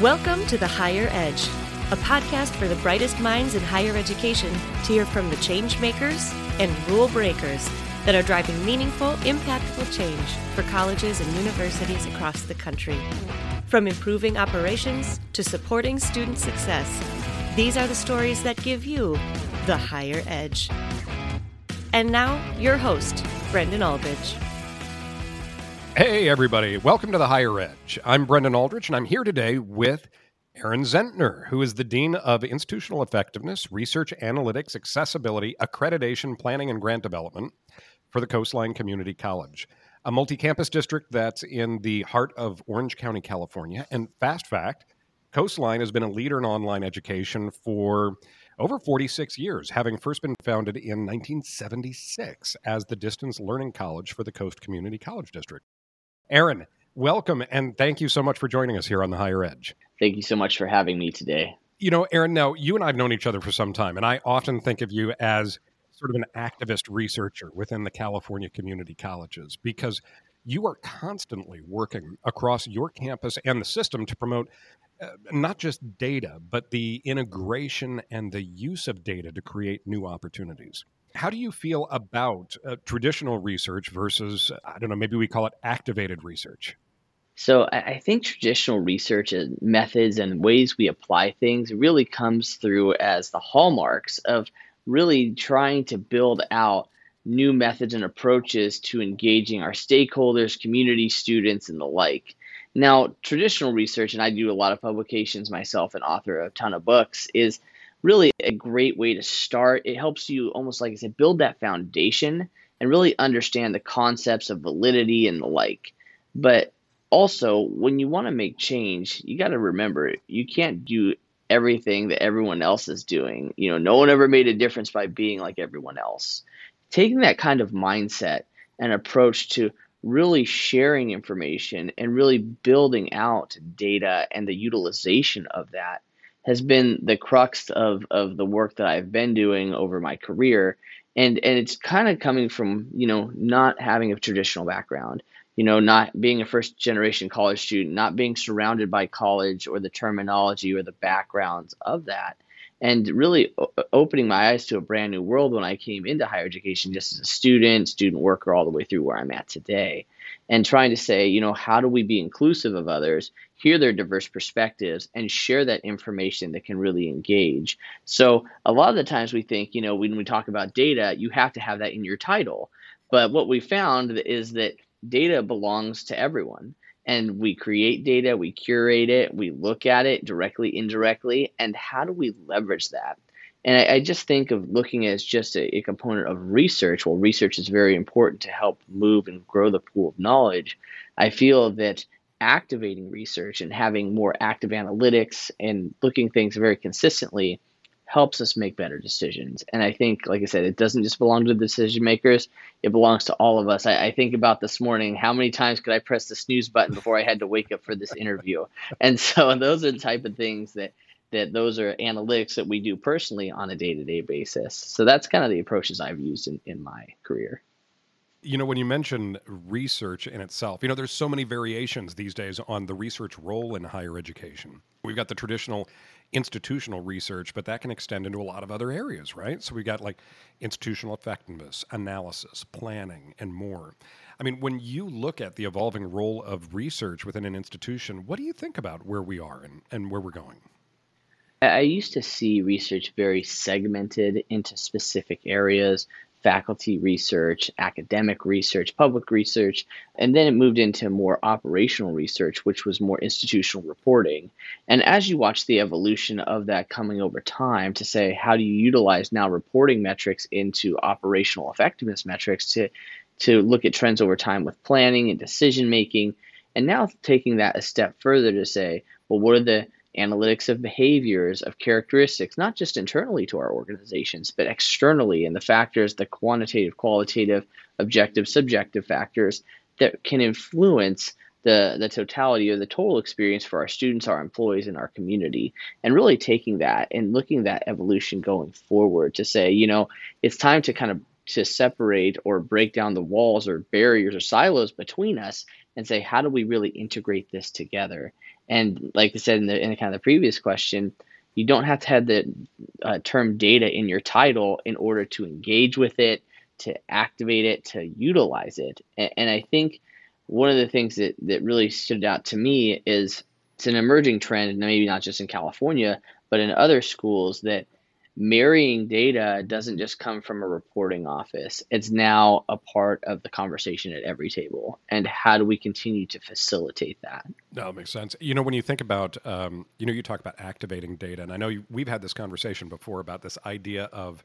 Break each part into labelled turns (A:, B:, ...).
A: Welcome to The Higher Edge, a podcast for the brightest minds in higher education to hear from the change makers and rule breakers that are driving meaningful, impactful change for colleges and universities across the country. From improving operations to supporting student success, these are the stories that give you the higher edge. And now, your host, Brendan Aldrich.
B: Hey, everybody. Welcome to the Higher Edge. I'm Brendan Aldrich, and I'm here today with Aeron Zentner, who is the Dean of Institutional Effectiveness, Research Analytics, Accessibility, Accreditation, Planning, and Grant Development for the Coastline Community College, a multi campus district that's in the heart of Orange County, California. And fast fact Coastline has been a leader in online education for over 46 years, having first been founded in 1976 as the distance learning college for the Coast Community College District. Aeron, welcome and thank you so much for joining us here on the Higher Edge.
C: Thank you so much for having me today.
B: You know, Aeron, now you and I have known each other for some time, and I often think of you as sort of an activist researcher within the California community colleges because you are constantly working across your campus and the system to promote uh, not just data, but the integration and the use of data to create new opportunities. How do you feel about uh, traditional research versus, I don't know, maybe we call it activated research?
C: So I think traditional research and methods and ways we apply things really comes through as the hallmarks of really trying to build out new methods and approaches to engaging our stakeholders, community students, and the like. Now, traditional research, and I do a lot of publications myself and author a ton of books, is really a great way to start. It helps you almost like I said, build that foundation and really understand the concepts of validity and the like. But also, when you want to make change, you got to remember you can't do everything that everyone else is doing. You know, no one ever made a difference by being like everyone else. Taking that kind of mindset and approach to really sharing information and really building out data and the utilization of that has been the crux of of the work that I've been doing over my career. And and it's kind of coming from you know not having a traditional background you know not being a first generation college student not being surrounded by college or the terminology or the backgrounds of that and really o- opening my eyes to a brand new world when I came into higher education just as a student. Student worker all the way through where I'm at today and trying to say, you know, how do we be inclusive of others, hear their diverse perspectives, and share that information that can really engage. So a lot of the times we think, you know, when we talk about data, you have to have that in your title. But what we found is that data belongs to everyone. And we create data, we curate it, we look at it directly, indirectly, and how do we leverage that? And I, I, just think of looking as just a, a, component of research. While research is very important to help move and grow the pool of knowledge, I feel that activating research and having more active analytics and looking things very consistently helps us make better decisions. And I think, like I said, it doesn't just belong to the decision makers, it belongs to all of us. I, I, think about this morning, how many times could I press the snooze button before I had to wake up for this interview? And so those are the type of things that that those are analytics that we do personally on a day-to-day basis. So that's kind of the approaches i've used in, in my career.
B: You know when you mention research in itself you know there's so many variations these days on the research role in higher education. We've got the traditional institutional research but that can extend into a lot of other areas right? So we've got like institutional effectiveness analysis planning and more. I mean when you look at the evolving role of research within an institution what do you think about where we are and, and where we're going
C: I used to see research very segmented into specific areas faculty research, academic research, public research, and then it moved into more operational research, which was more institutional reporting. And as you watch the evolution of that coming over time to say, how do you utilize now reporting metrics into operational effectiveness metrics to, to look at trends over time with planning and decision making? And now taking that a step further to say, well, what are the analytics of behaviors, of characteristics, not just internally to our organizations, but externally, and the factors, the quantitative, qualitative, objective, subjective factors that can influence the, the totality or the total experience for our students, our employees, and our community. And really taking that and looking that evolution going forward to say, you know, it's time to kind of to separate or break down the walls or barriers or silos between us and say, how do we really integrate this together? And like I said in the in the kind of the previous question, you don't have to have the uh, term data in your title in order to engage with it, to activate it, to utilize it. And, and I think one of the things that, that really stood out to me is it's an emerging trend, maybe not just in California, but in other schools that marrying data doesn't just come from a reporting office. It's now a part of the conversation at every table. And how do we continue to facilitate that?
B: No, makes sense. You know, when you think about, um, you know, you talk about activating data, and I know you, we've had this conversation before about this idea of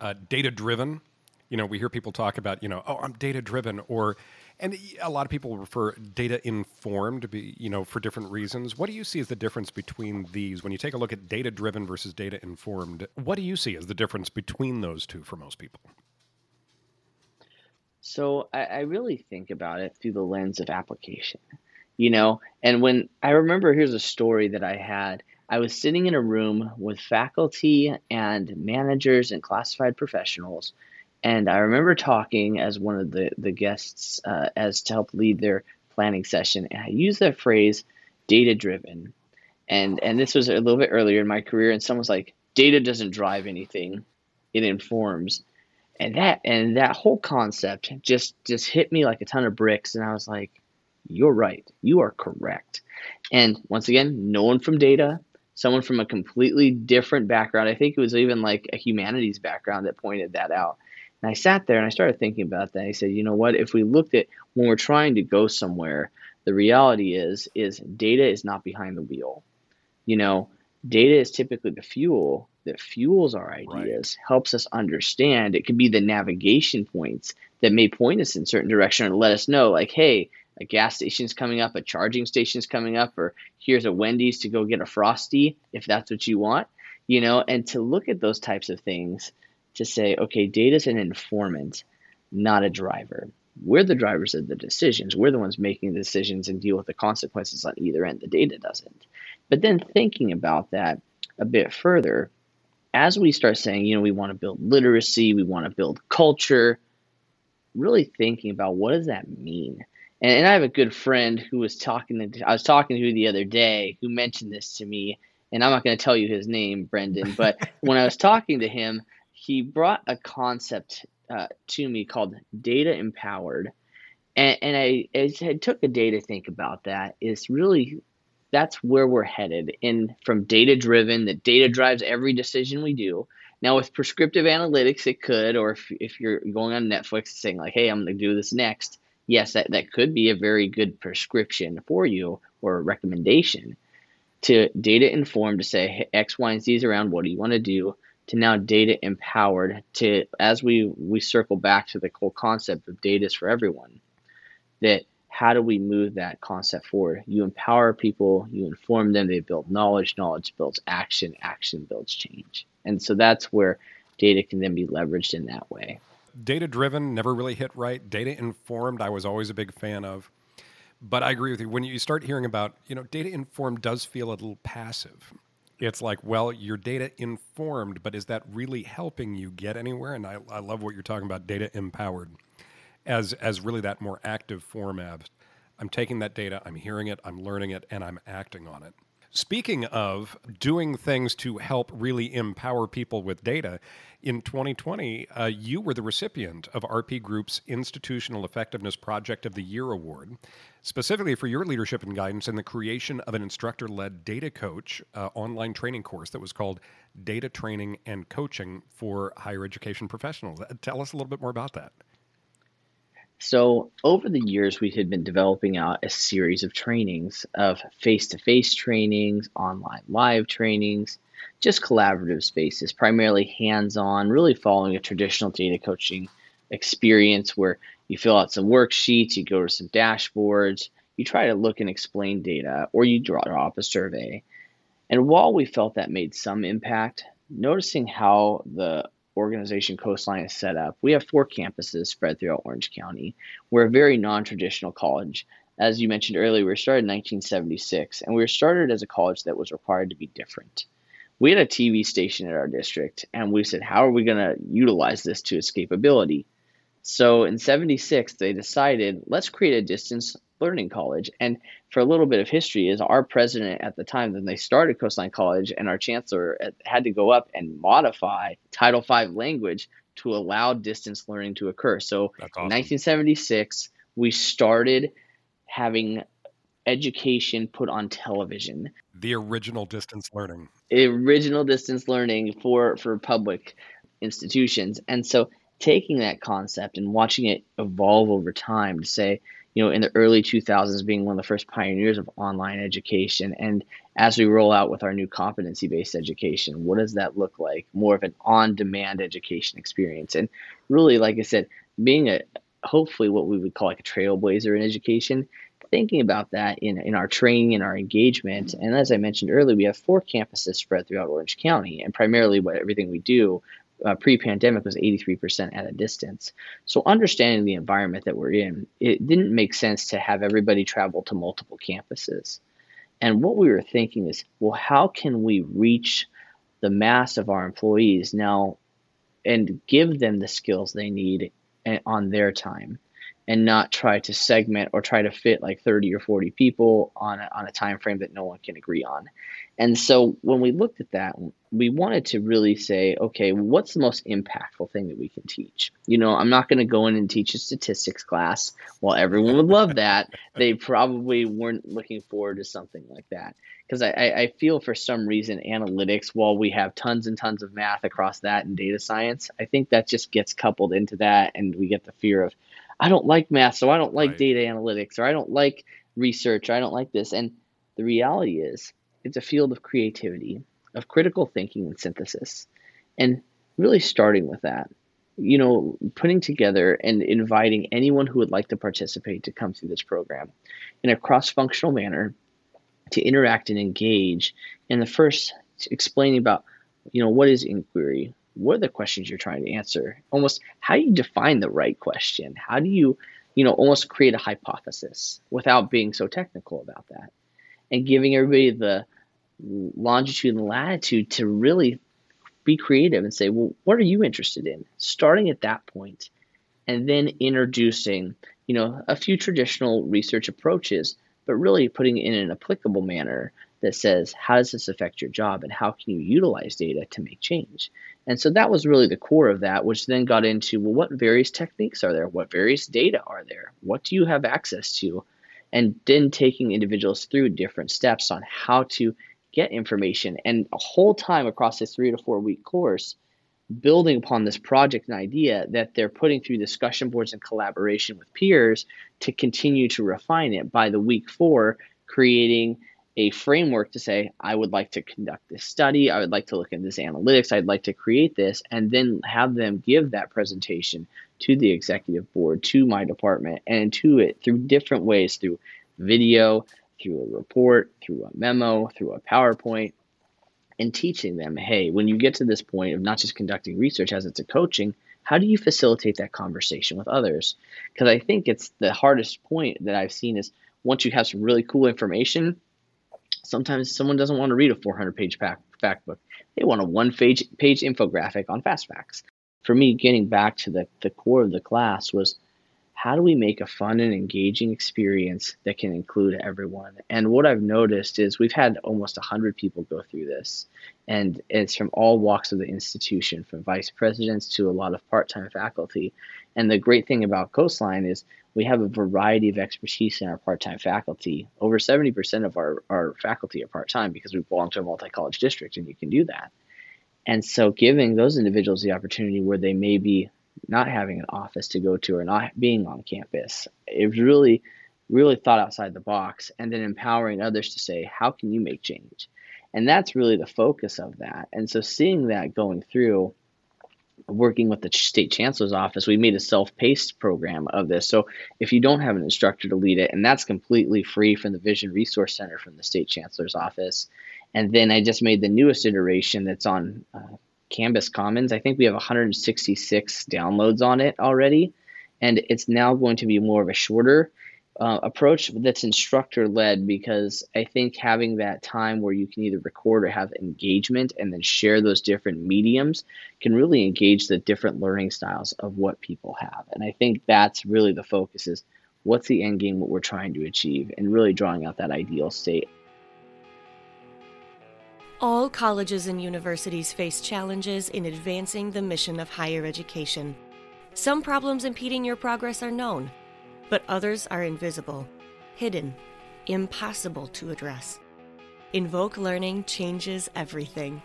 B: uh, data driven. You know, we hear people talk about, you know, oh, I'm data driven, or and a lot of people refer data informed, be you know, for different reasons. What do you see as the difference between these when you take a look at data driven versus data informed? What do you see as the difference between those two for most people?
C: So I, I really think about it through the lens of application, you know. And when I remember, here's a story that I had. I was sitting in a room with faculty and managers and classified professionals and I remember talking as one of the, the guests uh, as to help lead their planning session. And I used that phrase, data driven. And, and this was a little bit earlier in my career. And someone was like, data doesn't drive anything, it informs. And that and that whole concept just just hit me like a ton of bricks. And I was like, you're right. You are correct. And once again, no one from data, someone from a completely different background. I think it was even like a humanities background that pointed that out. And I sat there and I started thinking about that. I said, you know what? If we looked at when we're trying to go somewhere, the reality is is data is not behind the wheel. You know, data is typically the fuel that fuels our ideas, right. helps us understand. It could be the navigation points that may point us in certain direction or let us know, like, hey, a gas station's coming up, a charging station's coming up, or here's a Wendy's to go get a frosty if that's what you want. You know, and to look at those types of things to say, okay, data is an informant, not a driver. We're the drivers of the decisions. We're the ones making the decisions and deal with the consequences on either end. The data doesn't. But then thinking about that a bit further, as we start saying, you know, we want to build literacy, we want to build culture, really thinking about what does that mean? And, and I have a good friend who was talking to, I was talking to the other day who mentioned this to me, and I'm not going to tell you his name, Brendan, but when I was talking to him, he brought a concept uh, to me called data empowered. And, and I, I took a day to think about that. Is really that's where we're headed in from data driven, that data drives every decision we do. Now, with prescriptive analytics, it could, or if, if you're going on Netflix saying, like, hey, I'm going to do this next, yes, that, that could be a very good prescription for you or a recommendation to data informed to say hey, X, Y, and Z is around. What do you want to do? To now data empowered to as we we circle back to the whole concept of data is for everyone that how do we move that concept forward? You empower people you inform them they build knowledge knowledge builds action action builds change. And so that's where data can then be leveraged in that way.
B: Data driven never really hit right. Data informed i was always a big fan of. But i agree with you. When you start hearing about you know data informed does feel a little passive it's like, well, your data informed, but is that really helping you get anywhere? And I, I love what you're talking about, data empowered, as as really that more active form of I'm taking that data, I'm hearing it, I'm learning it, and I'm acting on it. Speaking of doing things to help really empower people with data, in 2020, uh, you were the recipient of RP Group's Institutional Effectiveness Project of the Year Award, specifically for your leadership and guidance in the creation of an instructor led data coach uh, online training course that was called Data Training and Coaching for Higher Education Professionals. Uh, tell us a little bit more about that.
C: So, over the years, we had been developing out a series of trainings of face to face trainings, online live trainings, just collaborative spaces, primarily hands on, really following a traditional data coaching experience where you fill out some worksheets, you go to some dashboards, you try to look and explain data, or you draw off a survey. And while we felt that made some impact, noticing how the organization Coastline is set up, we have four campuses spread throughout Orange County. We're a very non traditional college. As you mentioned earlier, we were started in 1976, and we were started as a college that was required to be different. We had a TV station at our district, and we said, How are we going to utilize this to its capability? So in 76, they decided, let's create a distance learning college. And for a little bit of history, is our president at the time when they started Coastline College, and our chancellor had to go up and modify Title V language to allow distance learning to occur. So awesome. in 1976, we started having education put on television.
B: The original distance learning.
C: Original distance learning for for public institutions. And so taking that concept and watching it evolve over time to say, you know, in the early 2000s, being one of the first pioneers of online education. And as we roll out with our new competency based education, what does that look like? More of an on demand education experience. And really, like I said, being a hopefully what we would call like a trailblazer in education, thinking about that in, in our training and our engagement. And as I mentioned earlier, we have four campuses spread throughout Orange County, and primarily what everything we do uh, pre-pandemic was 83% at a distance. So understanding the environment that we're in, it didn't make sense to have everybody travel to multiple campuses. And what we were thinking is, well, how can we reach the mass of our employees now and give them the skills they need eh, on their time? And not try to segment or try to fit like 30 or 40 people on a, on a time frame that no one can agree on. And so when we looked at that, we wanted to really say, okay, what's the most impactful thing that we can teach? You know, I'm not going to go in and teach a statistics class. While everyone would love that, they probably weren't looking forward to something like that. Because I, I feel for some reason analytics, while we have tons and tons of math across that and data science, I think that just gets coupled into that, and we get the fear of, I don't like math, so I don't like right. data analytics, or I don't like research, or I don't like this. And the reality is, it's a field of creativity, of critical thinking and synthesis. And really starting with that, you know, putting together and inviting anyone who would like to participate to come through this program in a cross functional manner to interact and engage. And the first, explaining about, you know, what is inquiry? What are the questions you're trying to answer? Almost how do you define the right question? How do you, you know, almost create a hypothesis without being so technical about that? And giving everybody the longitude and latitude to really be creative and say, well, what are you interested in? Starting at that point, and then introducing, you know, a few traditional research approaches, but really putting it in an applicable manner that says, how does this affect your job and how can you utilize data to make change? And so that was really the core of that, which then got into, well, what various techniques are there? What various data are there? What do you have access to? And then taking individuals through different steps on how to get information and a whole time across this three to four week course building upon this project and idea that they're putting through discussion boards and collaboration with peers to continue to refine it by the week four creating a framework to say i would like to conduct this study i would like to look at this analytics i'd like to create this and then have them give that presentation to the executive board to my department and to it through different ways through video through a report, through a memo, through a PowerPoint, and teaching them hey, when you get to this point of not just conducting research as it's a coaching, how do you facilitate that conversation with others? Because I think it's the hardest point that I've seen is once you have some really cool information, sometimes someone doesn't want to read a 400 page fact book. They want a one page, page infographic on fast facts. For me, getting back to the, the core of the class was how do we make a fun and engaging experience that can include everyone? And what I've noticed is we've had almost 100 people go through this, and it's from all walks of the institution, from vice presidents to a lot of part time faculty. And the great thing about Coastline is we have a variety of expertise in our part time faculty. Over 70% of our, our faculty are part time because we belong to a multi college district, and you can do that. And so, giving those individuals the opportunity where they may be not having an office to go to or not being on campus. It was really, really thought outside the box and then empowering others to say, how can you make change? And that's really the focus of that. And so seeing that going through, working with the state chancellor's office, we made a self-paced program of this. So if you don't have an instructor to lead it, and that's completely free from the Vision Resource Center from the state chancellor's office. And then I just made the newest iteration that's on uh, Canvas Commons. I think we have 166 downloads on it already, and it's now going to be more of a shorter uh, approach that's instructor led because I think having that time where you can either record or have engagement and then share those different mediums can really engage the different learning styles of what people have. And I think that's really the focus is what's the end game, what we're trying to achieve, and really drawing out that ideal state.
A: All colleges and universities face challenges in advancing the mission of higher education. Some problems impeding your progress are known, but others are invisible, hidden, impossible to address. Invoke Learning changes everything.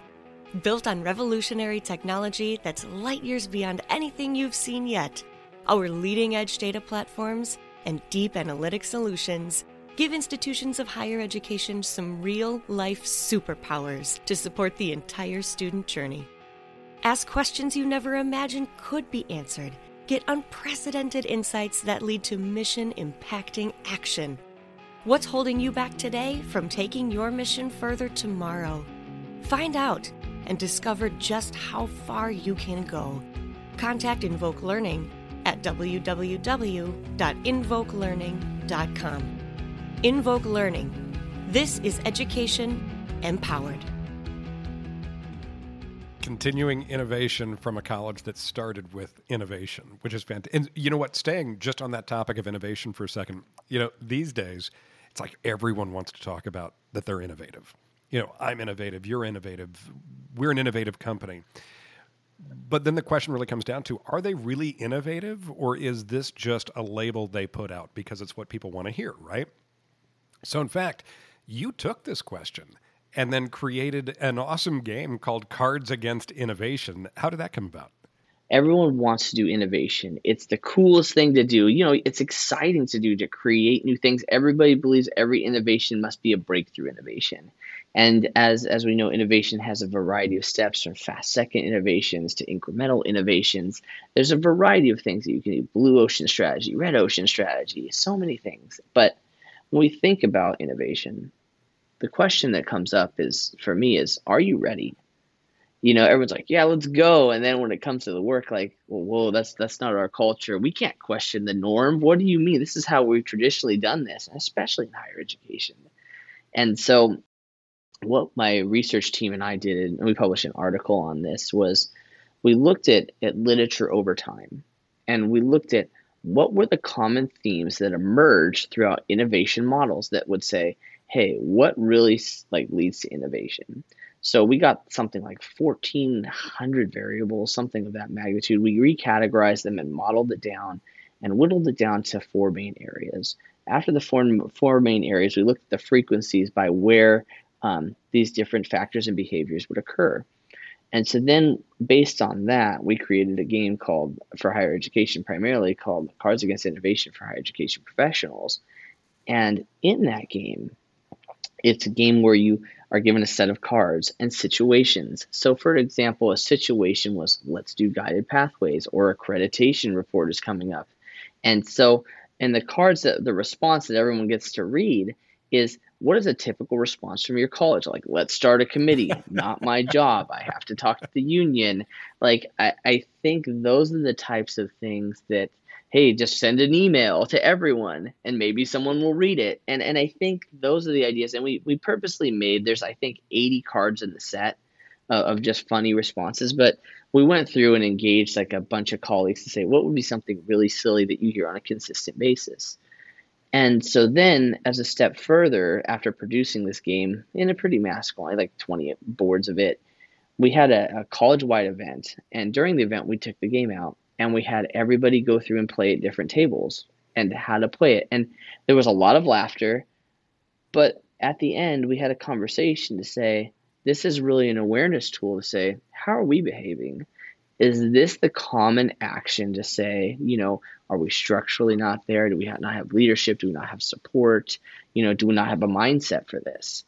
A: Built on revolutionary technology that's light years beyond anything you've seen yet, our leading edge data platforms and deep analytic solutions give institutions of higher education some real life superpowers to support the entire student journey. Ask questions you never imagined could be answered. Get unprecedented insights that lead to mission impacting action. What's holding you back today from taking your mission further tomorrow? Find out and discover just how far you can go. Contact Invoke Learning at www.invokelearning.com. Invoke Learning. This is education empowered.
B: Continuing innovation from a college that started with innovation, which is fantastic. And you know what? Staying just on that topic of innovation for a second, you know, these days, it's like everyone wants to talk about that they're innovative. You know, I'm innovative, you're innovative, we're an innovative company but then the question really comes down to are they really innovative or is this just a label they put out because it's what people want to hear, right? So, in fact, you took this question and then created an awesome game called Cards Against Innovation. How did that come about?
C: Everyone wants to do innovation. It's the coolest thing to do. You know, it's exciting to do to create new things. Everybody believes every innovation must be a breakthrough innovation. And as, as we know, innovation has a variety of steps from fast second innovations to incremental innovations. There's a variety of things that you can do blue ocean strategy, red ocean strategy, so many things. But when we think about innovation, the question that comes up is for me is are you ready? You know, everyone's like, yeah, let's go. And then when it comes to the work, like, well, whoa, that's that's not our culture. We can't question the norm. What do you mean? This is how we've traditionally done this, especially in higher education. And so what my research team and I did, and we published an article on this, was we looked at, at literature over time and we looked at what were the common themes that emerged throughout innovation models that would say, hey, what really like leads to innovation? So we got something like 1,400 variables, something of that magnitude. We recategorized them and modeled it down and whittled it down to four main areas. After the four, four main areas, we looked at the frequencies by where um, these different factors and behaviors would occur. And so then, based on that, we created a game called for higher education, primarily called Cards Against Innovation for Higher Education Professionals. And in that game, it's a game where you are given a set of cards and situations. So, for example, a situation was let's do guided pathways or accreditation report is coming up. And so, in the cards that the response that everyone gets to read is what is a typical response from your college? Like, let's start a committee, not my job. I have to talk to the union. Like, I, I think those are the types of things that, hey, just send an email to everyone and maybe someone will read it. And and I think those are the ideas. And we, we purposely made, there's, I think, 80 cards in the set uh, of just funny responses. But we went through and engaged like a bunch of colleagues to say, what would be something really silly that you hear on a consistent basis? And so then, as a step further, after producing this game in a pretty mass quantity, like 20 boards of it, we had a, a college wide event. And during the event, we took the game out and we had everybody go through and play at different tables and how to play it. And there was a lot of laughter. But at the end, we had a conversation to say, this is really an awareness tool to say, how are we behaving? Is this the common action to say, you know, are we structurally not there? Do we not have leadership? Do we not have support? You know, do we not have a mindset for this?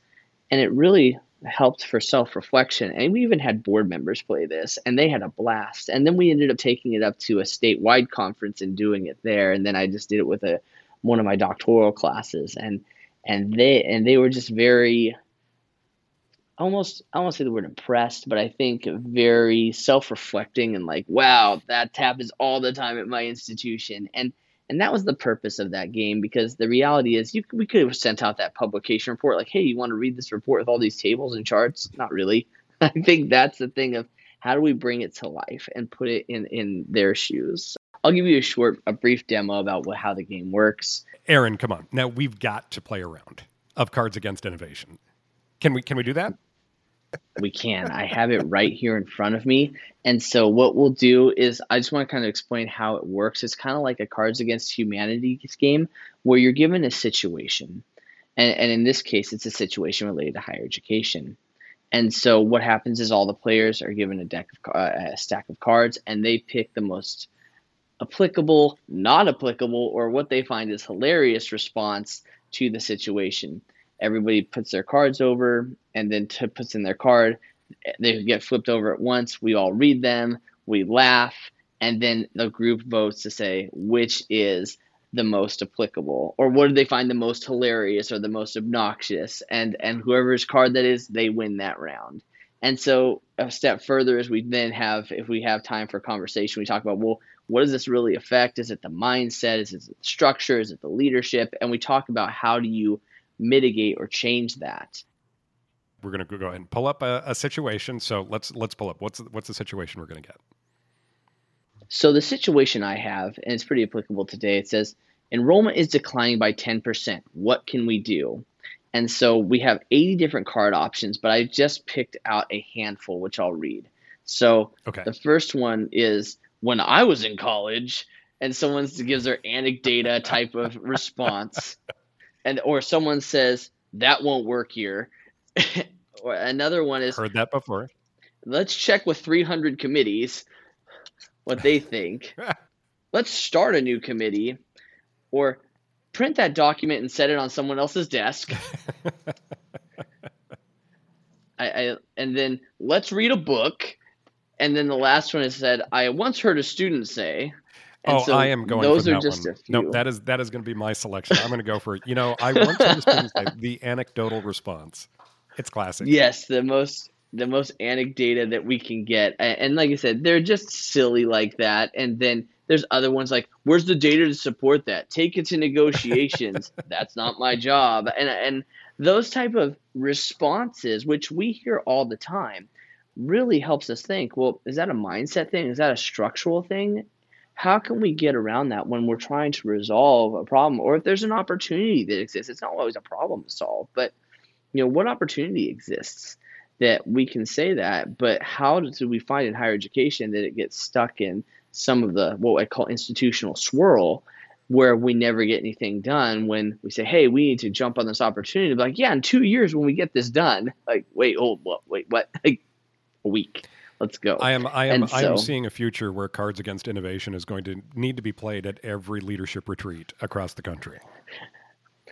C: And it really helped for self reflection. And we even had board members play this, and they had a blast. And then we ended up taking it up to a statewide conference and doing it there. And then I just did it with a one of my doctoral classes, and and they and they were just very almost I don't want to say the word impressed, but I think very self-reflecting and like, wow, that happens all the time at my institution, and and that was the purpose of that game because the reality is you we could have sent out that publication report like, hey, you want to read this report with all these tables and charts? Not really. I think that's the thing of how do we bring it to life and put it in in their shoes. I'll give you a short, a brief demo about what, how the game works.
B: Aeron, come on. Now we've got to play around of Cards Against Innovation. Can we can we do that?
C: We can. I have it right here in front of me. And so what we'll do is I just want to kind of explain how it works. It's kind of like a Cards Against Humanity game where you're given a situation. And, and in this case, it's a situation related to higher education. And so what happens is all the players are given a deck of uh, a stack of cards, and they pick the most applicable, not applicable, or what they find is hilarious response to the situation. Everybody puts their cards over, and then t- puts in their card. They get flipped over at once. We all read them. We laugh, and then the group votes to say which is the most applicable or what do they find the most hilarious or the most obnoxious. And and whoever's card that is they win that round. And so a step further is we then have if we have time for conversation we talk about well what does this really affect? Is it the mindset? Is it the structure? Is it the leadership? And we talk about how do you mitigate or change that
B: we're going to go ahead and pull up a, a situation so let's let's pull up what's what's the situation we're going to get
C: so the situation I have, and it's pretty applicable today, it says enrollment is declining by 10%. What can we do? And so we have 80 different card options, but I just picked out a handful, which I'll read. So okay. the first one is when I was in college, and someone gives their anecdata type of response, and or someone says that won't work here. or another one is
B: heard that before.
C: Let's check with 300 committees what they think. Let's start a new committee or print that document and set it on someone else's desk. I, I, and then let's read a book. And then the last one is said, I once heard a student say.
B: And oh, so I am going. Those are just one. a few. No, that is that is going to be my selection. I'm going to go for you know I want heard a student say the anecdotal response. It's classic.
C: Yes, the most the most anecdata that we can get. And like I said, they're just silly like that. And then there's other ones like, where's the data to support that? Take it to negotiations. That's not my job. And and those type of responses, which we hear all the time, really helps us think, well, is that a mindset thing? Is that a structural thing? How can we get around that when we're trying to resolve a problem? Or if there's an opportunity that exists, it's not always a problem to solve, but you know, what opportunity exists? that we can say that, but how do we find in higher education that it gets stuck in some of the what I call institutional swirl, where we never get anything done when we say, "Hey, we need to jump on this opportunity." Like, yeah, in two years when we get this done, like, wait, oh, what, wait, what? Like, a week. Let's go.
B: I am, I am, so, I am seeing a future where Cards Against Innovation is going to need to be played at every leadership retreat across the country.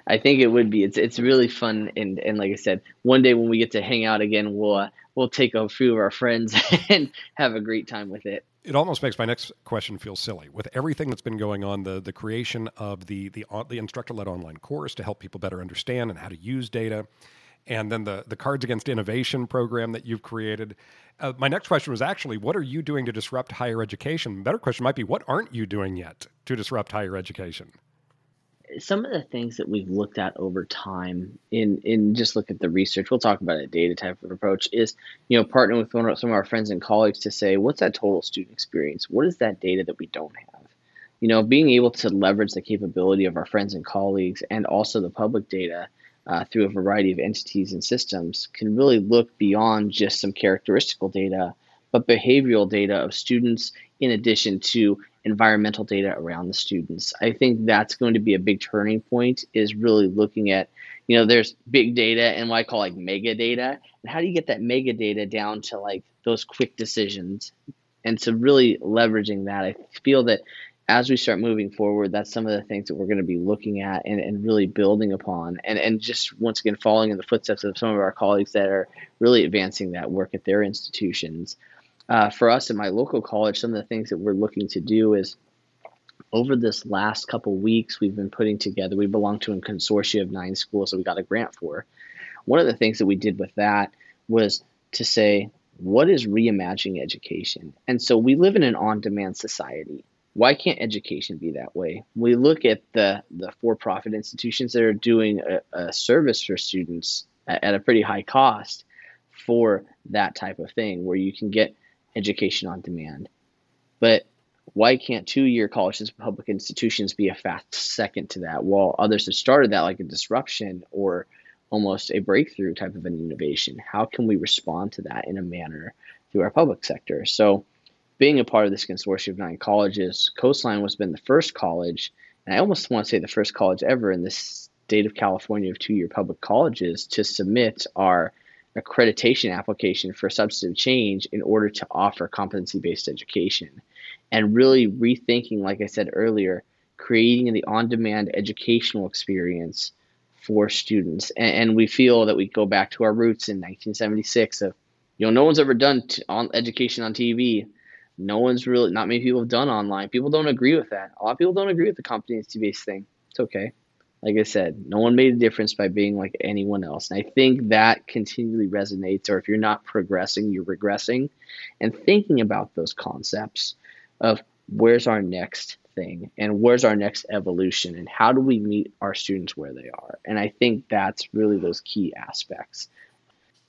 C: I think it would be. It's it's really fun, and and like I said, one day when we get to hang out again, we'll uh, we'll take a few of our friends and have a great time with it.
B: It almost makes my next question feel silly. With everything that's been going on, the the creation of the the the instructor led online course to help people better understand and how to use data, and then the the Cards Against Innovation program that you've created. Uh, my next question was actually, what are you doing to disrupt higher education? Better question might be, what aren't you doing yet to disrupt higher education?
C: some of the things that we've looked at over time in in just look at the research we'll talk about a data type of approach is you know partnering with one of, some of our friends and colleagues to say what's that total student experience what is that data that we don't have you know being able to leverage the capability of our friends and colleagues and also the public data uh, through a variety of entities and systems can really look beyond just some characteristical data but behavioral data of students in addition to environmental data around the students. I think that's going to be a big turning point is really looking at, you know, there's big data and what I call like mega data. And how do you get that mega data down to like those quick decisions? And so really leveraging that, I feel that as we start moving forward, that's some of the things that we're going to be looking at and, and really building upon. And, and just once again, following in the footsteps of some of our colleagues that are really advancing that work at their institutions uh, for us at my local college, some of the things that we're looking to do is over this last couple weeks, we've been putting together, we belong to a consortium of nine schools that we got a grant for. One of the things that we did with that was to say, what is reimagining education? And so we live in an on demand society. Why can't education be that way? We look at the, the for profit institutions that are doing a, a service for students at, at a pretty high cost for that type of thing, where you can get education on demand. But why can't two year colleges public institutions be a fast second to that while others have started that like a disruption or almost a breakthrough type of an innovation how can we respond to that in a manner through our public sector so being a part of this consortium of nine colleges coastline was been the first college and i almost want to say the first college ever in the state of california of two year public colleges to submit our accreditation application for substantive change in order to offer competency based education and really rethinking, like I said earlier, creating the on demand educational experience for students. And, and, we feel that we go back to our roots in 1976 of, you know, no one's ever done t- on education on TV. No one's really, not many people have done online. People don't agree with that. A lot of people don't agree with the competency based thing. It's okay. Like I said, no one made a difference by being like anyone else. And I think that continually resonates, or if you're not progressing, you're regressing. And thinking about those concepts of where's our next thing and where's our next evolution and how do we meet our students where they are. And I think that's really those key aspects.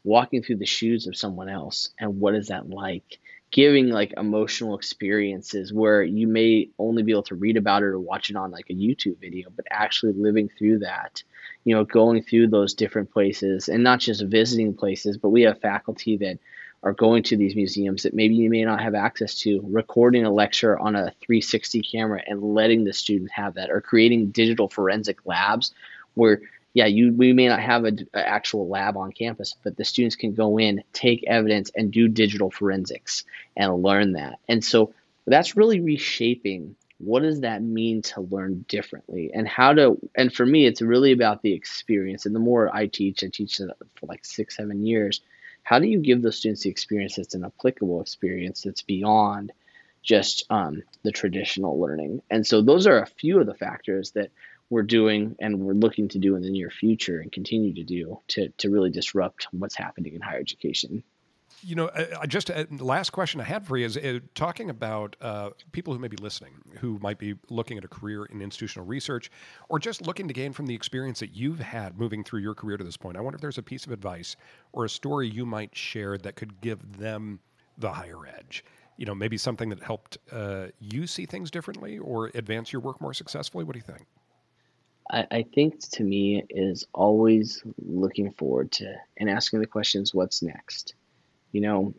C: Walking through the shoes of someone else and what is that like? Giving like emotional experiences where you may only be able to read about it or watch it on like a YouTube video, but actually living through that, you know, going through those different places and not just visiting places, but we have faculty that are going to these museums that maybe you may not have access to, recording a lecture on a 360 camera and letting the student have that, or creating digital forensic labs where yeah, you we may not have an actual lab on campus, but the students can go in, take evidence, and do digital forensics and learn that. And so that's really reshaping what does that mean to learn differently and how to and for me it's really about the experience and the more i teach i teach for like six seven years how do you give those students the experience that's an applicable experience that's beyond just um, the traditional learning and so those are a few of the factors that we're doing and we're looking to do in the near future and continue to do to, to really disrupt what's happening in higher education
B: you know, uh, just uh, last question I had for you is uh, talking about uh, people who may be listening, who might be looking at a career in institutional research, or just looking to gain from the experience that you've had moving through your career to this point. I wonder if there's a piece of advice or a story you might share that could give them the higher edge. You know, maybe something that helped uh, you see things differently or advance your work more successfully. What do you think?
C: I, I think to me is always looking forward to and asking the questions, what's next? you know,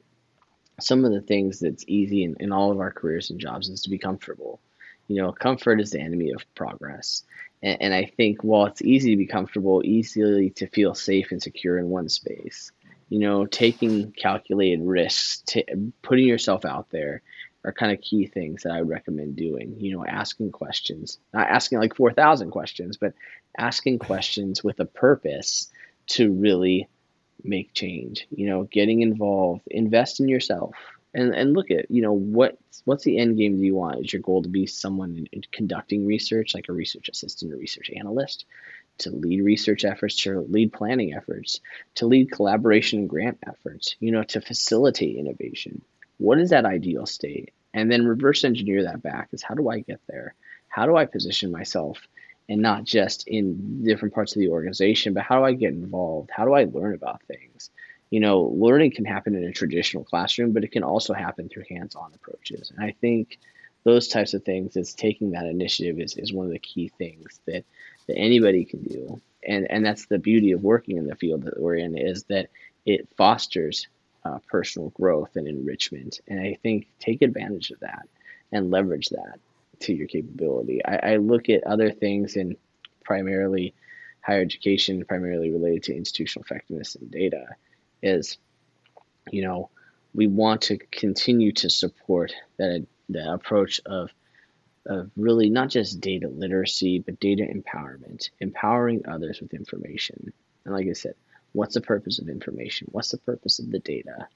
C: some of the things that's easy in, in all of our careers and jobs is to be comfortable. You know, comfort is the enemy of progress. And, and I think while it's easy to be comfortable, easily to feel safe and secure in one space, you know, taking calculated risks, t- putting yourself out there are kind of key things that I would recommend doing. You know, asking questions, not asking like 4,000 questions, but asking questions with a purpose to really make change you know getting involved invest in yourself and and look at you know what what's the end game do you want is your goal to be someone in, in conducting research like a research assistant or research analyst to lead research efforts to lead planning efforts to lead collaboration and grant efforts you know to facilitate innovation what is that ideal state and then reverse engineer that back is how do i get there how do i position myself and not just in different parts of the organization, but how do I get involved? How do I learn about things? You know, learning can happen in a traditional classroom, but it can also happen through hands on approaches. And I think those types of things is taking that initiative is, is one of the key things that, that anybody can do. And, and that's the beauty of working in the field that we're in is that it fosters uh, personal growth and enrichment. And I think take advantage of that and leverage that to your capability. I, I look at other things in primarily higher education, primarily related to institutional effectiveness and data, is you know we want to continue to support that the approach of of really not just data literacy but data empowerment, empowering others with information. And like I said, what's the purpose of information? What's the purpose of the data?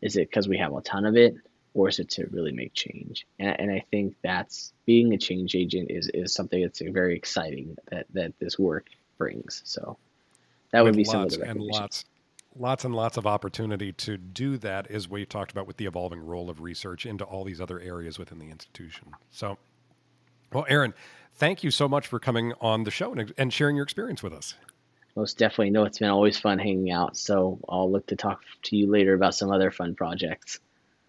C: Is it because we have a ton of it? or is it to really make change? And, and I think that's being a change agent is, is something that's very exciting that, that this work brings. So that would be some of the
B: and lots, lots and lots of opportunity to do that is what you talked about with the evolving role of research into all these other areas within the institution. So, well, Aeron, thank you so much for coming on the show and, and sharing your experience with us.
C: Most definitely. No, it's been always fun hanging out. So I'll look to talk to you later about some other fun projects.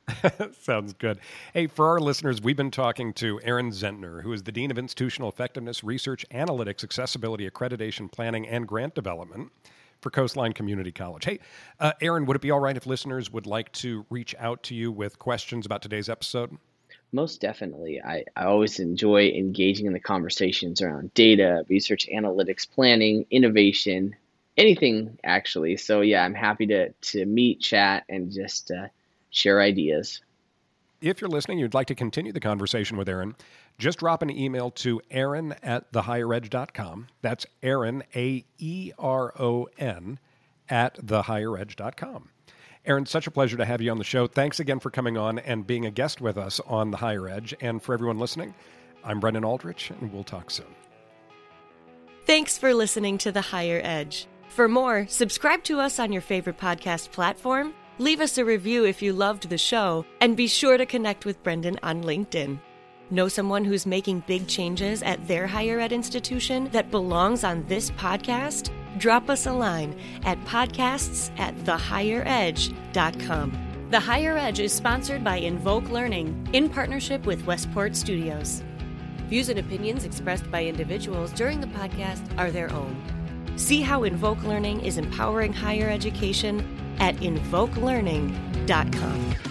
B: Sounds good. Hey, for our listeners, we've been talking to Aeron Zentner, who is the Dean of Institutional Effectiveness, Research, Analytics, Accessibility, Accreditation, Planning, and Grant Development for Coastline Community College. Hey, uh, Aeron, would it be all right if listeners would like to reach out to you with questions about today's episode?
C: Most definitely. I, I always enjoy engaging in the conversations around data, research, analytics, planning, innovation, anything actually. So, yeah, I'm happy to, to meet, chat, and just uh, share ideas.
B: If you're listening, you'd like to continue the conversation with Aeron, just drop an email to aeron at thehigheredge.com. That's Aeron, A E R O N, at thehigheredge.com. Aeron, such a pleasure to have you on the show. Thanks again for coming on and being a guest with us on The Higher Edge. And for everyone listening, I'm Brendan Aldrich, and we'll talk soon.
A: Thanks for listening to The Higher Edge. For more, subscribe to us on your favorite podcast platform, leave us a review if you loved the show, and be sure to connect with Brendan on LinkedIn. Know someone who's making big changes at their higher ed institution that belongs on this podcast? Drop us a line at podcasts at thehigheredge.com. The Higher Edge is sponsored by Invoke Learning in partnership with Westport Studios. Views and opinions expressed by individuals during the podcast are their own. See how Invoke Learning is empowering higher education at invokelearning.com.